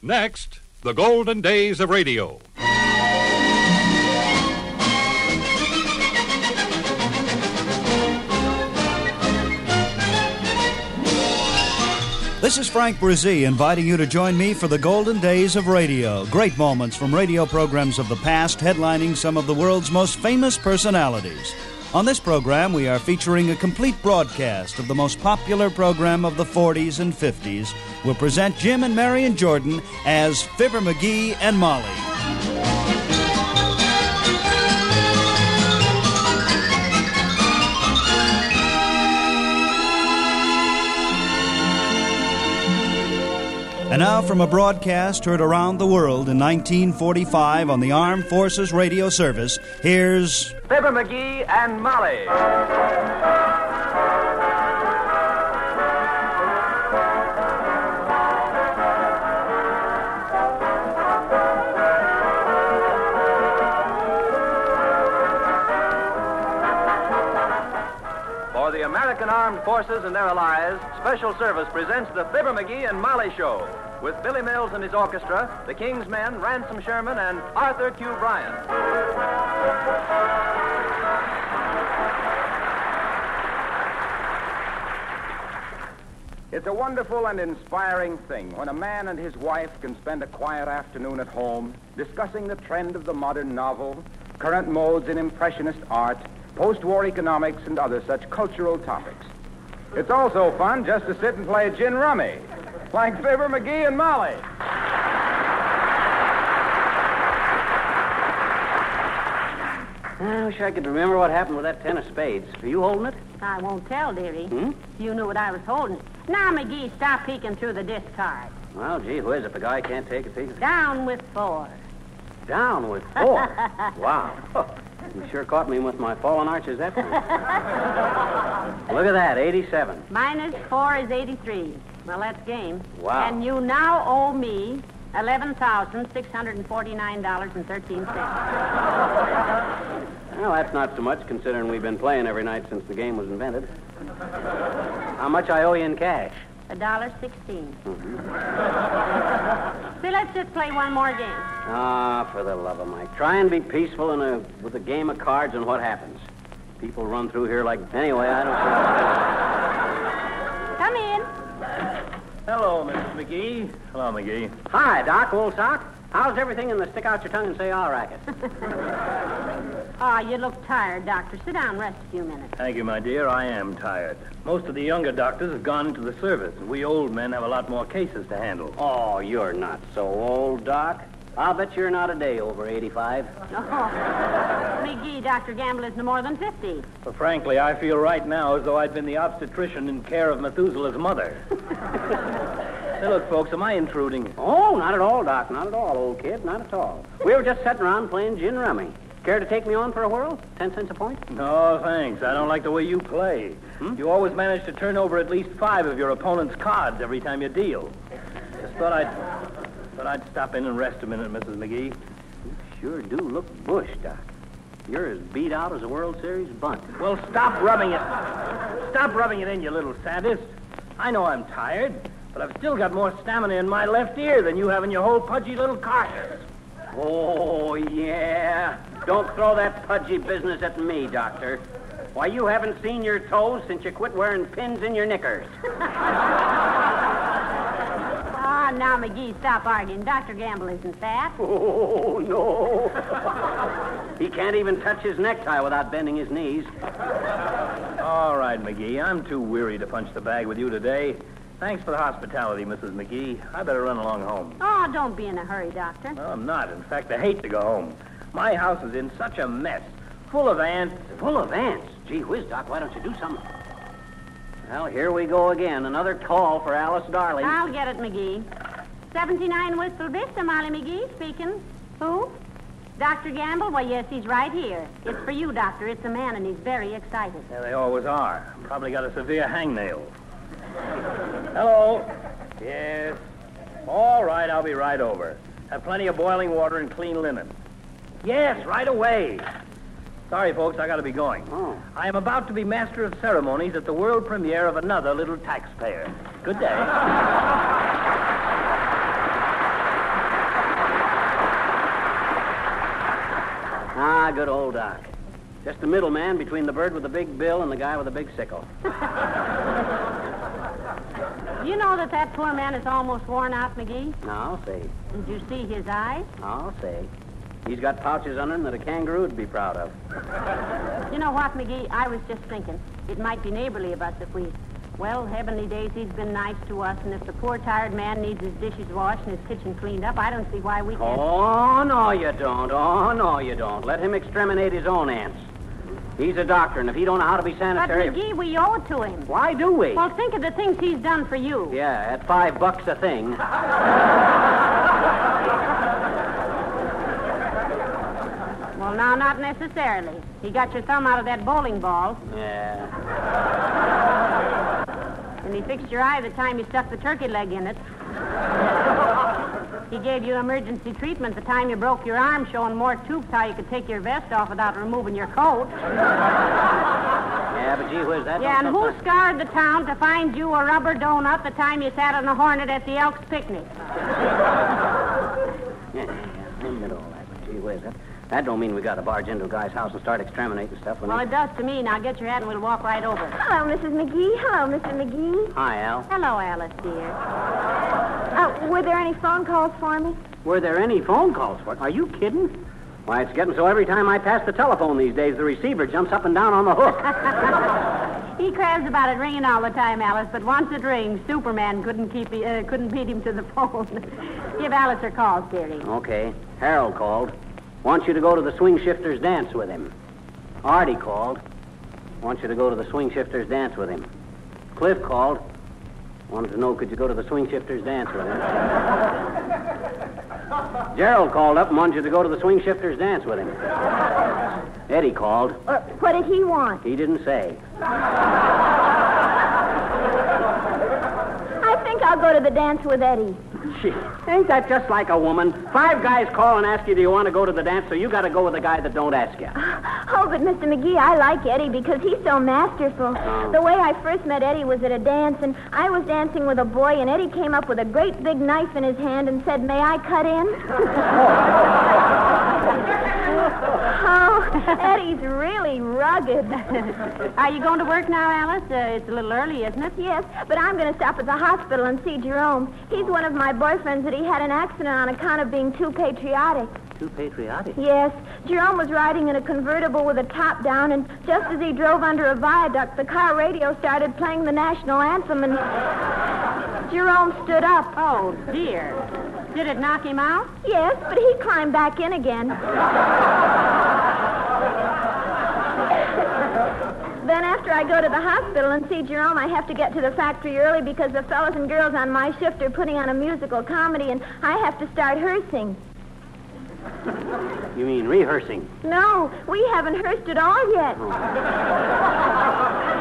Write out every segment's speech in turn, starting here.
Next, the golden days of radio. This is Frank Bresee inviting you to join me for the golden days of radio. Great moments from radio programs of the past, headlining some of the world's most famous personalities. On this program, we are featuring a complete broadcast of the most popular program of the 40s and 50s. We'll present Jim and Marian Jordan as Fibber McGee and Molly. And now, from a broadcast heard around the world in 1945 on the Armed Forces Radio Service, here's Fibber McGee and Molly. For the American Armed Forces and their allies, Special Service presents the Fibber McGee and Molly Show with Billy Mills and his orchestra, the King's Men, Ransom Sherman, and Arthur Q. Bryan. It's a wonderful and inspiring thing when a man and his wife can spend a quiet afternoon at home discussing the trend of the modern novel, current modes in Impressionist art, post war economics, and other such cultural topics. It's also fun just to sit and play gin rummy, like Fibber, McGee, and Molly. I wish I could remember what happened with that ten of spades. Are you holding it? I won't tell, dearie. Hmm? You knew what I was holding. Now, McGee, stop peeking through the discard. Well, gee whiz, if a guy can't take a peek. Down with four. Down with four. wow. You sure caught me with my fallen arches that time. Look at that, 87. Minus four is 83. Well, that's game. Wow. And you now owe me $11,649.13. Well, that's not so much considering we've been playing every night since the game was invented. How much I owe you in cash? A dollar 16 See, let's just play one more game. Ah, for the love of Mike. Try and be peaceful in a, with a game of cards and what happens. People run through here like. Anyway, I don't Come in. Hello, Mrs. McGee. Hello, McGee. Hi, Doc, old sock. How's everything in the stick out your tongue and say all racket? Oh, ah, you look tired, Doctor. Sit down, rest a few minutes. Thank you, my dear. I am tired. Most of the younger doctors have gone into the service, and we old men have a lot more cases to handle. Oh, you're not so old, Doc. I'll bet you're not a day over 85. Oh, McGee, Dr. Gamble is no more than 50. But frankly, I feel right now as though I'd been the obstetrician in care of Methuselah's mother. Say, look, folks, am I intruding? Oh, not at all, Doc. Not at all, old kid. Not at all. We were just sitting around playing gin rummy. Care to take me on for a whirl? Ten cents a point? No, thanks. I don't like the way you play. Hmm? You always manage to turn over at least five of your opponent's cards every time you deal. Just thought I'd thought I'd stop in and rest a minute, Mrs. McGee. You sure do look bush, Doc. You're as beat out as a World Series bunt. Well, stop rubbing it. Stop rubbing it in, you little sadist. I know I'm tired, but I've still got more stamina in my left ear than you have in your whole pudgy little carcass. Oh, yeah. Don't throw that pudgy business at me, Doctor. Why, you haven't seen your toes since you quit wearing pins in your knickers. Ah, now, McGee, stop arguing. Dr. Gamble isn't fat. Oh, no. he can't even touch his necktie without bending his knees. All right, McGee. I'm too weary to punch the bag with you today. Thanks for the hospitality, Mrs. McGee. I better run along home. Oh, don't be in a hurry, Doctor. No, I'm not. In fact, I hate to go home. My house is in such a mess, full of ants. Full of ants. Gee whiz, Doc, why don't you do something? Well, here we go again. Another call for Alice Darling. I'll get it, McGee. 79 Wistful Vista, Molly McGee speaking. Who? Dr. Gamble? Well, yes, he's right here. It's for you, Doctor. It's a man, and he's very excited. Yeah, they always are. Probably got a severe hangnail. Hello. Yes. All right, I'll be right over. Have plenty of boiling water and clean linen. Yes, right away. Sorry, folks, I got to be going. Oh. I am about to be master of ceremonies at the world premiere of another little taxpayer. Good day. Ah, good old Doc. Just the middleman between the bird with the big bill and the guy with the big sickle. You know that that poor man is almost worn out, McGee? I'll say. Did you see his eyes? I'll say. He's got pouches under him that a kangaroo would be proud of. You know what, McGee? I was just thinking. It might be neighborly of us if we. Well, heavenly days, he's been nice to us, and if the poor tired man needs his dishes washed and his kitchen cleaned up, I don't see why we can't. Oh, no, you don't. Oh, no, you don't. Let him exterminate his own ants. He's a doctor, and if he don't know how to be sanitary... But. McGee, we owe it to him. Why do we? Well, think of the things he's done for you. Yeah, at five bucks a thing. Well, now, not necessarily. He got your thumb out of that bowling ball, Yeah. And he fixed your eye the time you stuck the turkey leg in it. He gave you emergency treatment the time you broke your arm, showing more tubes how you could take your vest off without removing your coat. Yeah, but gee whiz, that Yeah, and who sometimes- scoured the town to find you a rubber donut the time you sat on a hornet at the Elks picnic? Yeah, yeah, yeah. In the middle of that. But gee whiz, that, that don't mean we got to barge into a guy's house and start exterminating stuff when Well, he... it does to me. Now get your hat and we'll walk right over. Hello, Mrs. McGee. Hello, Mr. McGee. Hi, Al. Hello, Alice, dear. Uh, were there any phone calls for me? Were there any phone calls for it? Are you kidding? Why, it's getting so every time I pass the telephone these days, the receiver jumps up and down on the hook. He craves about it ringing all the time, Alice, but once it rings, Superman couldn't keep uh, couldn't beat him to the phone. Give Alice her calls, dearie. okay. Harold called. Wants you to go to the swing shifters dance with him. Artie called. Wants you to go to the swing shifters dance with him. Cliff called. Wanted to know could you go to the swing shifters dance with him. Gerald called up and wanted you to go to the swing shifters dance with him. Eddie called. Uh, what did he want? He didn't say. I think I'll go to the dance with Eddie. Gee, ain't that just like a woman? Five guys call and ask you, do you want to go to the dance, so you got to go with the guy that don't ask you. Oh, but Mr. McGee, I like Eddie because he's so masterful. Oh. The way I first met Eddie was at a dance, and I was dancing with a boy, and Eddie came up with a great big knife in his hand and said, May I cut in? oh, Eddie's really rugged. Are you going to work now, Alice? Uh, it's a little early, isn't it? Yes, but I'm going to stop at the hospital and see Jerome. He's one of my boyfriends that he had an accident on account of being too patriotic. Too patriotic. Yes, Jerome was riding in a convertible with a top down, and just as he drove under a viaduct, the car radio started playing the national anthem, and Jerome stood up. Oh, dear. Did it knock him out? Yes, but he climbed back in again. Then after I go to the hospital and see Jerome, I have to get to the factory early because the fellows and girls on my shift are putting on a musical comedy, and I have to start rehearsing. You mean rehearsing? No, we haven't rehearsed at all yet. Oh,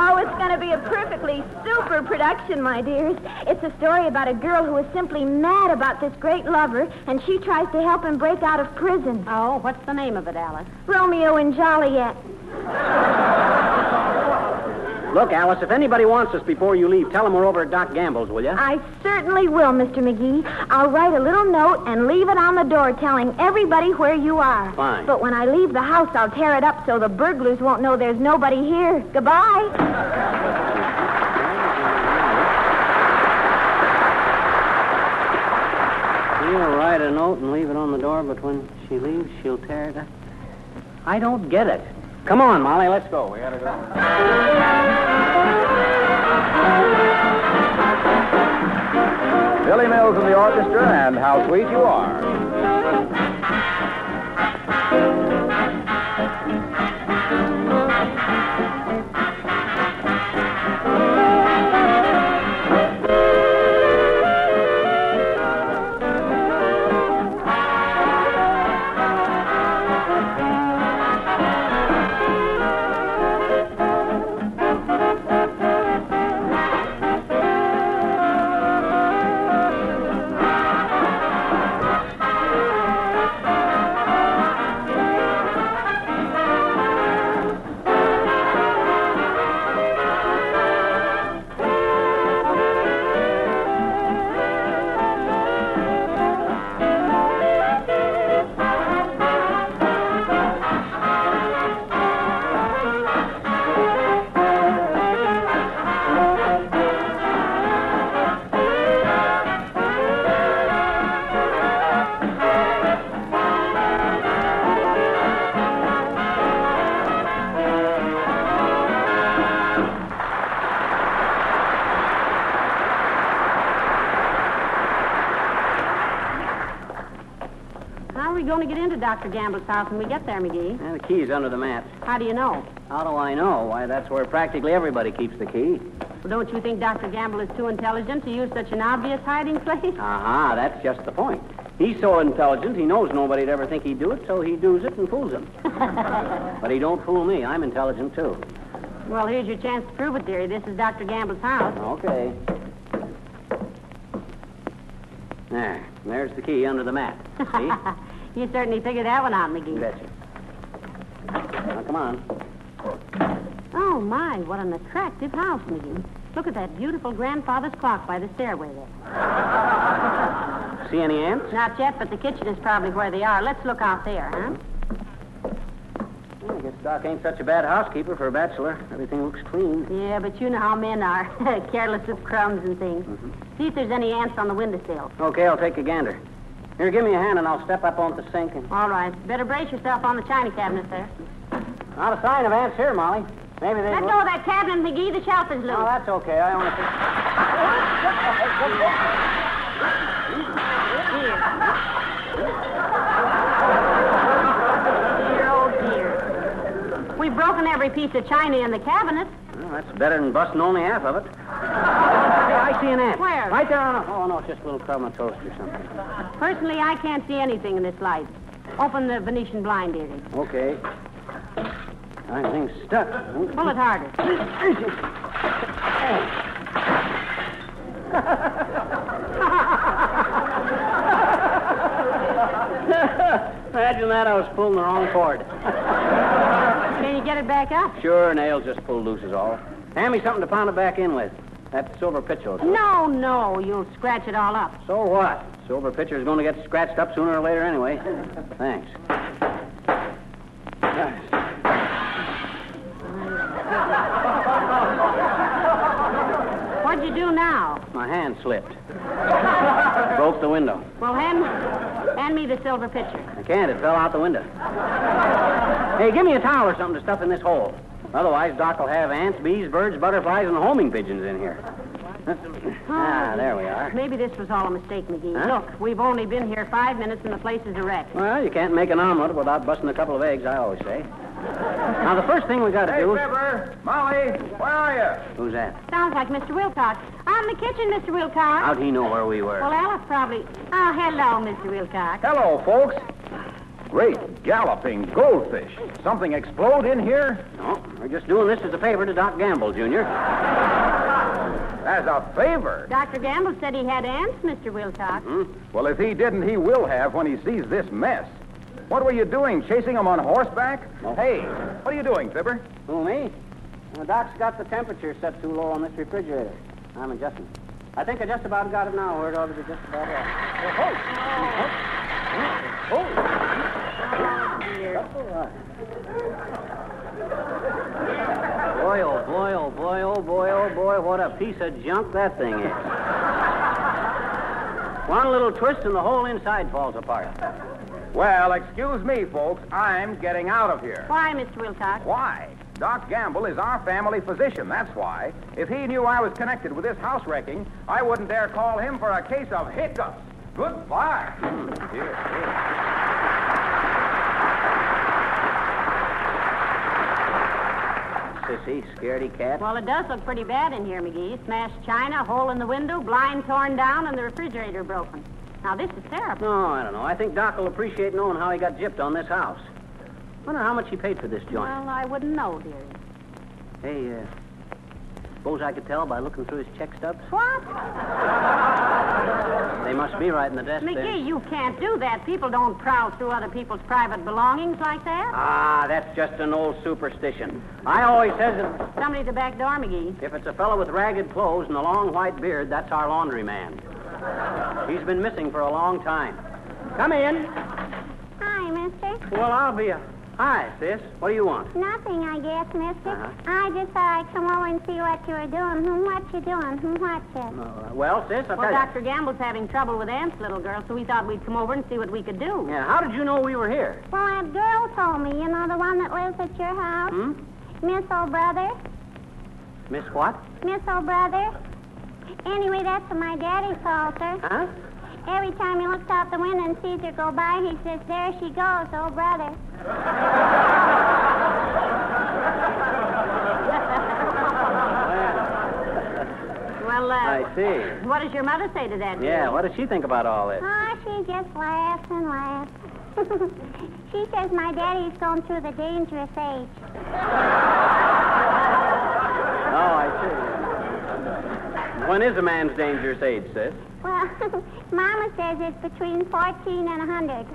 Oh, it's going to be a perfectly super production, my dears. It's a story about a girl who is simply mad about this great lover, and she tries to help him break out of prison. Oh, what's the name of it, Alice? Romeo and Joliet. Look, Alice, if anybody wants us before you leave, tell them we're over at Doc Gamble's, will you? I certainly will, Mr. McGee. I'll write a little note and leave it on the door telling everybody where you are. Fine. But when I leave the house, I'll tear it up so the burglars won't know there's nobody here. Goodbye. She'll write a note and leave it on the door, but when she leaves, she'll tear it up. I don't get it. Come on, Molly, let's go. We gotta go. Billy Mills and the orchestra, and how sweet you are. Dr. Gamble's house when we get there, McGee? And the key's under the mat. How do you know? How do I know? Why, that's where practically everybody keeps the key. Well, don't you think Dr. Gamble is too intelligent to use such an obvious hiding place? Aha, that's just the point. He's so intelligent, he knows nobody'd ever think he'd do it, so he does it and fools them. but he don't fool me. I'm intelligent, too. Well, here's your chance to prove it, dearie. This is Dr. Gamble's house. Okay. There. There's the key under the mat. See? you certainly figured that one out, McGee. betcha. Now, come on. Oh, my, what an attractive house, McGee. Look at that beautiful grandfather's clock by the stairway there. See any ants? Not yet, but the kitchen is probably where they are. Let's look out there, huh? Well, I guess Doc ain't such a bad housekeeper for a bachelor. Everything looks clean. Yeah, but you know how men are. Careless of crumbs and things. Mm-hmm. See if there's any ants on the windowsill. Okay, I'll take a gander. Here, give me a hand and I'll step up onto the sink. And... All right. Better brace yourself on the china cabinet there. Not a sign of ants here, Molly. Maybe they. Let go of that cabinet, McGee. The shelf is loose. Oh, that's okay. I only think. Dear, oh, dear. We've broken every piece of china in the cabinet. Well, that's better than busting only half of it. I see an ant. Where? Right there on a... Oh, no, it's just a little crumb of toast or something. Personally, I can't see anything in this light. Open the Venetian blind, dearie. Okay. Everything's stuck. Pull it harder. Imagine that I was pulling the wrong cord. Can you get it back up? Sure, nails just pulled loose is all. Hand me something to pound it back in with. That silver pitcher. No, no. You'll scratch it all up. So what? Silver pitcher's going to get scratched up sooner or later anyway. Thanks. What'd you do now? My hand slipped. Broke the window. Well, hand, hand me the silver pitcher. I can't. It fell out the window. Hey, give me a towel or something to stuff in this hole. Otherwise, Doc will have ants, bees, birds, butterflies, and homing pigeons in here. Ah, there we are. Maybe this was all a mistake, McGee. Huh? Look, we've only been here five minutes and the place is a wreck. Well, you can't make an omelet without busting a couple of eggs, I always say. Now, the first thing we got to Hey, do is... Fibber! Molly! Where are you? Who's that? Sounds like Mr. Wilcox. I'm in the kitchen, Mr. Wilcox. How'd he know where we were? Well, Alice probably. Oh, hello, Mr. Wilcox. Hello, folks. Great galloping goldfish. Something explode in here? No, we're just doing this as a favor to Doc Gamble, Jr. As a favor. Dr. Gamble said he had ants, Mr. Wilcox. hmm. Well, if he didn't, he will have when he sees this mess. What were you doing? Chasing him on horseback? No. Hey, what are you doing, Fibber? Who, me? Well, Doc's got the temperature set too low on this refrigerator. I'm adjusting. I think I just about got it now where it ought to be just about right. Boy, oh boy, oh boy, oh boy, oh boy, what a piece of junk that thing is. One little twist and the whole inside falls apart. Well, excuse me, folks. I'm getting out of here. Why, Mr. Wilcox? Why? Doc Gamble is our family physician, that's why. If he knew I was connected with this house wrecking, I wouldn't dare call him for a case of hiccups. Goodbye. Hmm. Here, here. Sissy, scaredy cat. Well, it does look pretty bad in here, McGee. Smashed china, hole in the window, blind torn down, and the refrigerator broken. Now, this is terrible. No, I don't know. I think Doc will appreciate knowing how he got gypped on this house. Wonder how much he paid for this joint. Well, I wouldn't know, dearie. Hey, uh, suppose I could tell by looking through his check stubs? What? They must be right in the desk there. McGee, you can't do that. People don't prowl through other people's private belongings like that. Ah, that's just an old superstition. I always says that Somebody at the back door, McGee. if it's a fellow with ragged clothes and a long white beard, that's our laundryman. He's been missing for a long time. Come in. Hi, mister. Well, I'll be a... Hi, sis. What do you want? Nothing, I guess, mister. Uh-huh. I just thought I'd come over and see what you were doing. Hmm, what you doing? Hmm, what you? Uh, well, sis, I'll Well, tell Dr. Gamble's having trouble with Aunt's little girl, so we thought we'd come over and see what we could do. you. Yeah, how did you know we were here? Well, that girl told me. You know, the one that lives at your house? Hmm? Miss O'Brother? Miss what? Miss O'Brother? Anyway, that's what my daddy calls her. Huh? Every time he looks out the window and sees her go by, he says, There she goes, oh brother. Well, uh, I see. what does your mother say to that? Yeah, dear? what does she think about all this? Ah, she just laughs and laughs. she says my daddy's going through the dangerous age. Oh, I see. When is a man's dangerous age, sis? Well, Mama says it's between 14 and 100.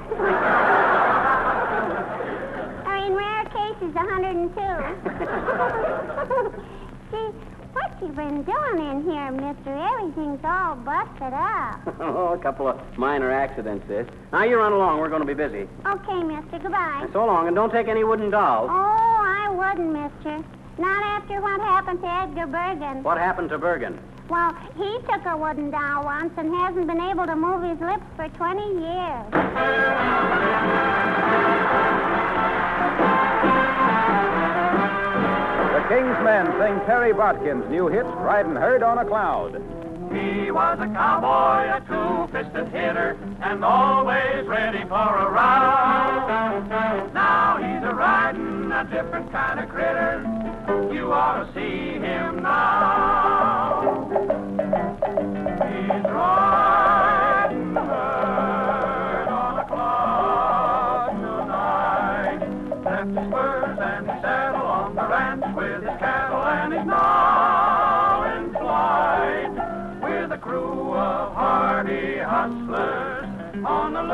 or in rare cases, 102. See, what you been doing in here, mister? Everything's all busted up. oh, a couple of minor accidents, sis. Now you run along. We're going to be busy. Okay, mister, goodbye. So long, and don't take any wooden dolls. Oh, I wouldn't, mister. Not after what happened to Edgar Bergen. What happened to Bergen? Well, he took a wooden doll once and hasn't been able to move his lips for 20 years. The King's Men sing Terry Botkin's new hit, Riding Herd on a Cloud. He was a cowboy, a two-fisted hitter, and always ready for a ride. Now he's a riding a different kind of critter. You ought to see him now.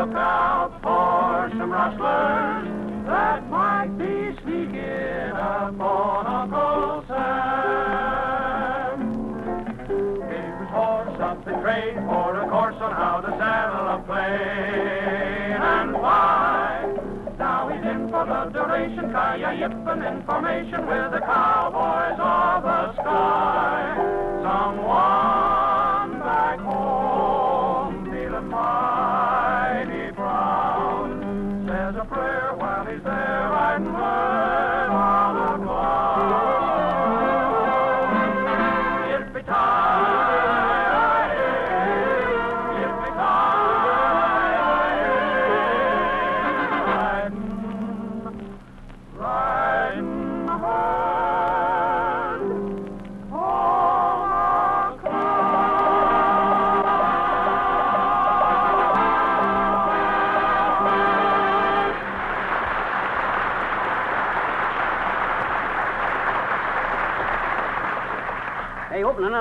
Lookout for some rustlers plane and why. Now he's in for the duration, kaya yipping information with the cowboys of the sky. Someone back home feeling mighty proud says a prayer while he's there riding herd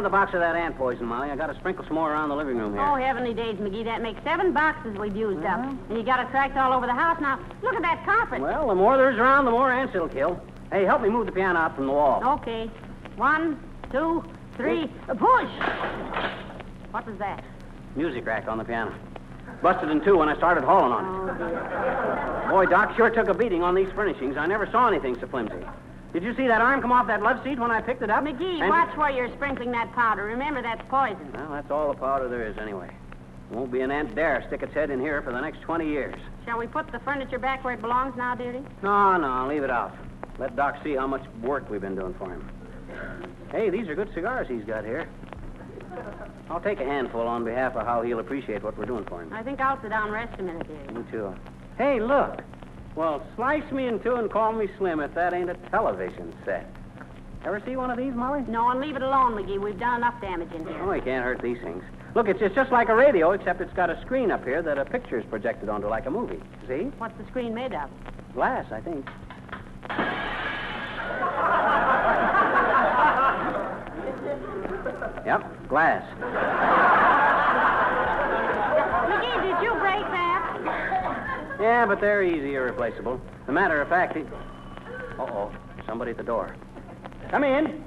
another box of that ant poison, Molly. I got to sprinkle some more around the living room here. Oh, heavenly days, McGee. That makes seven boxes we've used up. And you got it tracked all over the house. Now, look at that carpet. Well, the more there's around, the more ants it'll kill. Hey, help me move the piano out from the wall. Okay. One, two, three. uh, Push! What was that? Music rack on the piano. Busted in two when I started hauling on Oh, it. Boy, Doc sure took a beating on these furnishings. I never saw anything so flimsy. Did you see that arm come off that love seat when I picked it up? McGee, And- watch where you're sprinkling that powder. Remember, that's poison. Well, that's all the powder there is anyway. Won't be an ant dare stick its head in here for the next 20 years. Shall we put the furniture back where it belongs now, dearie? No, no, leave it out. Let Doc see how much work we've been doing for him. Hey, these are good cigars he's got here. I'll take a handful on behalf of how he'll appreciate what we're doing for him. I think I'll sit down and rest a minute, dearie. Me too. Hey, look. Well, slice me in two and call me Slim if that ain't a television set. Ever see one of these, Molly? No, and leave it alone, McGee. We've done enough damage in here. Oh, you can't hurt these things. Look, it's, it's just like a radio, except it's got a screen up here that a picture's projected onto like a movie. See? What's the screen made of? Glass, I think. Yep, glass. McGee, did you break that? Yeah, but they're easy irreplaceable. As a matter of fact, he... Uh-oh, somebody at the door. Come in.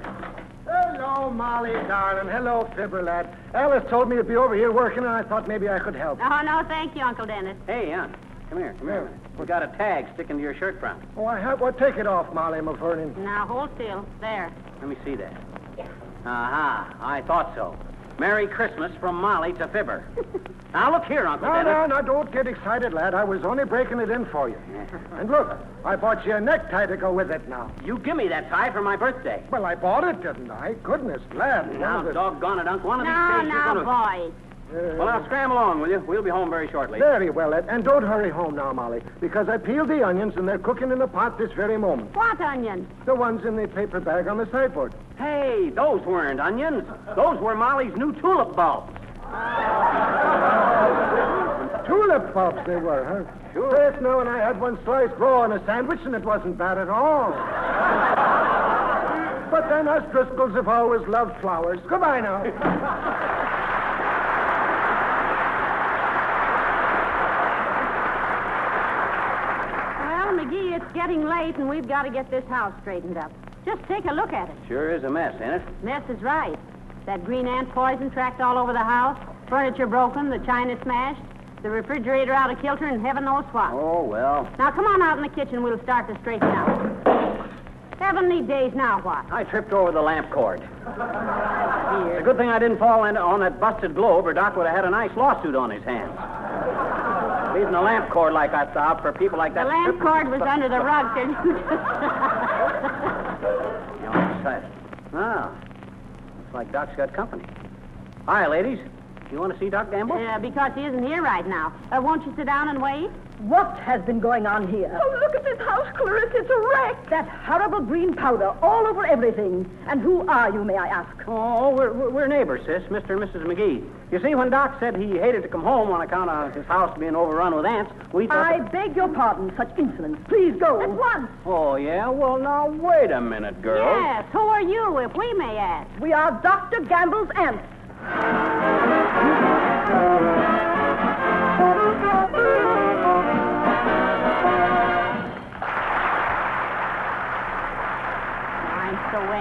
Hello, Molly, darling. Hello, Fibber lad. Alice told me you'd be over here working, and I thought maybe I could help. Oh, no, thank you, Uncle Dennis. Hey, Aunt. Come here, come here. a minute. We got a tag sticking to your shirt front. Oh, I have. Well, take it off, Molly McVernon. Now, hold still. There. Let me see that. Aha, I thought so. Merry Christmas from Molly to Fibber. now, look here, Uncle No, Dennis. no, no, don't get excited, lad. I was only breaking it in for you. And look, I bought you a necktie to go with it now. You give me that tie for my birthday. Well, I bought it, didn't I? Goodness, lad. Now, of the- doggone it, Uncle. One of these Now, days you're gonna... boys. Well, now scram along, will you? We'll be home very shortly. Very well, Ed. And don't hurry home now, Molly, because I peeled the onions and they're cooking in the pot this very moment. What onions? The ones in the paper bag on the sideboard. Hey, those weren't onions. Those were Molly's new tulip bulbs. Tulip bulbs they were, huh? Sure. Yes, no, and I had one sliced raw on a sandwich, and it wasn't bad at all. but then us Driscolls have always loved flowers. Goodbye now. Well, McGee, it's getting late, and we've got to get this house straightened up. Just take a look at it. Sure is a mess, ain't it? Mess is right. That green ant poison tracked all over the house, furniture broken, the china smashed, the refrigerator out of kilter, and heaven knows what. Oh, well. Now, come on out in the kitchen. We'll start to straighten out. Heavenly days, now what? I tripped over the lamp cord. It's a good thing I didn't fall in on that busted globe, or Doc would have had a nice lawsuit on his hands. Leaving a lamp cord like that out for people like that. The lamp cord was under the rug. till you You know. Ah, looks like Doc's got company. Hi, ladies. Do you want to see Doc Gamble? Yeah, because he isn't here right now. Uh, won't you sit down and wait? What has been going on here? Oh, look at this house, Clarissa. It's a wreck. That horrible green powder all over everything. And who are you, may I ask? Oh, we're, we're we're neighbors, sis, Mr. and Mrs. McGee. You see, when Doc said he hated to come home on account of his house being overrun with ants, we thought. I beg your pardon, such insolence. Please go. At once. Oh, yeah? Well, now, wait a minute, girl. Yes. Who are you, if we may ask? We are Dr. Gamble's aunts.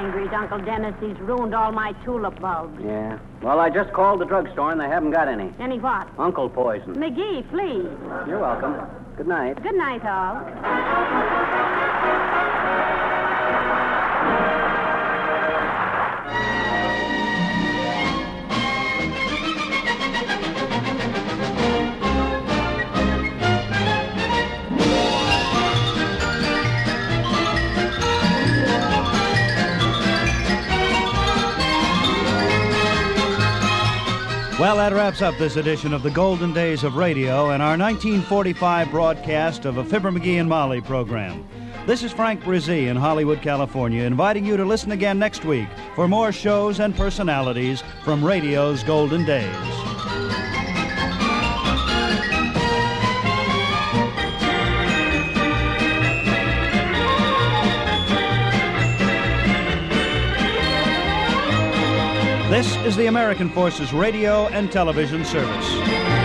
Angry, Uncle Dennis. He's ruined all my tulip bulbs. Yeah. Well, I just called the drugstore and they haven't got any. Any what? Uncle poison. McGee, please. You're welcome. Good night. Good night, all. Well, that wraps up this edition of the Golden Days of Radio and our 1945 broadcast of a Fibber McGee and Molly program. This is Frank Bresee in Hollywood, California, inviting you to listen again next week for more shows and personalities from radio's golden days. This is the American Forces Radio and Television Service.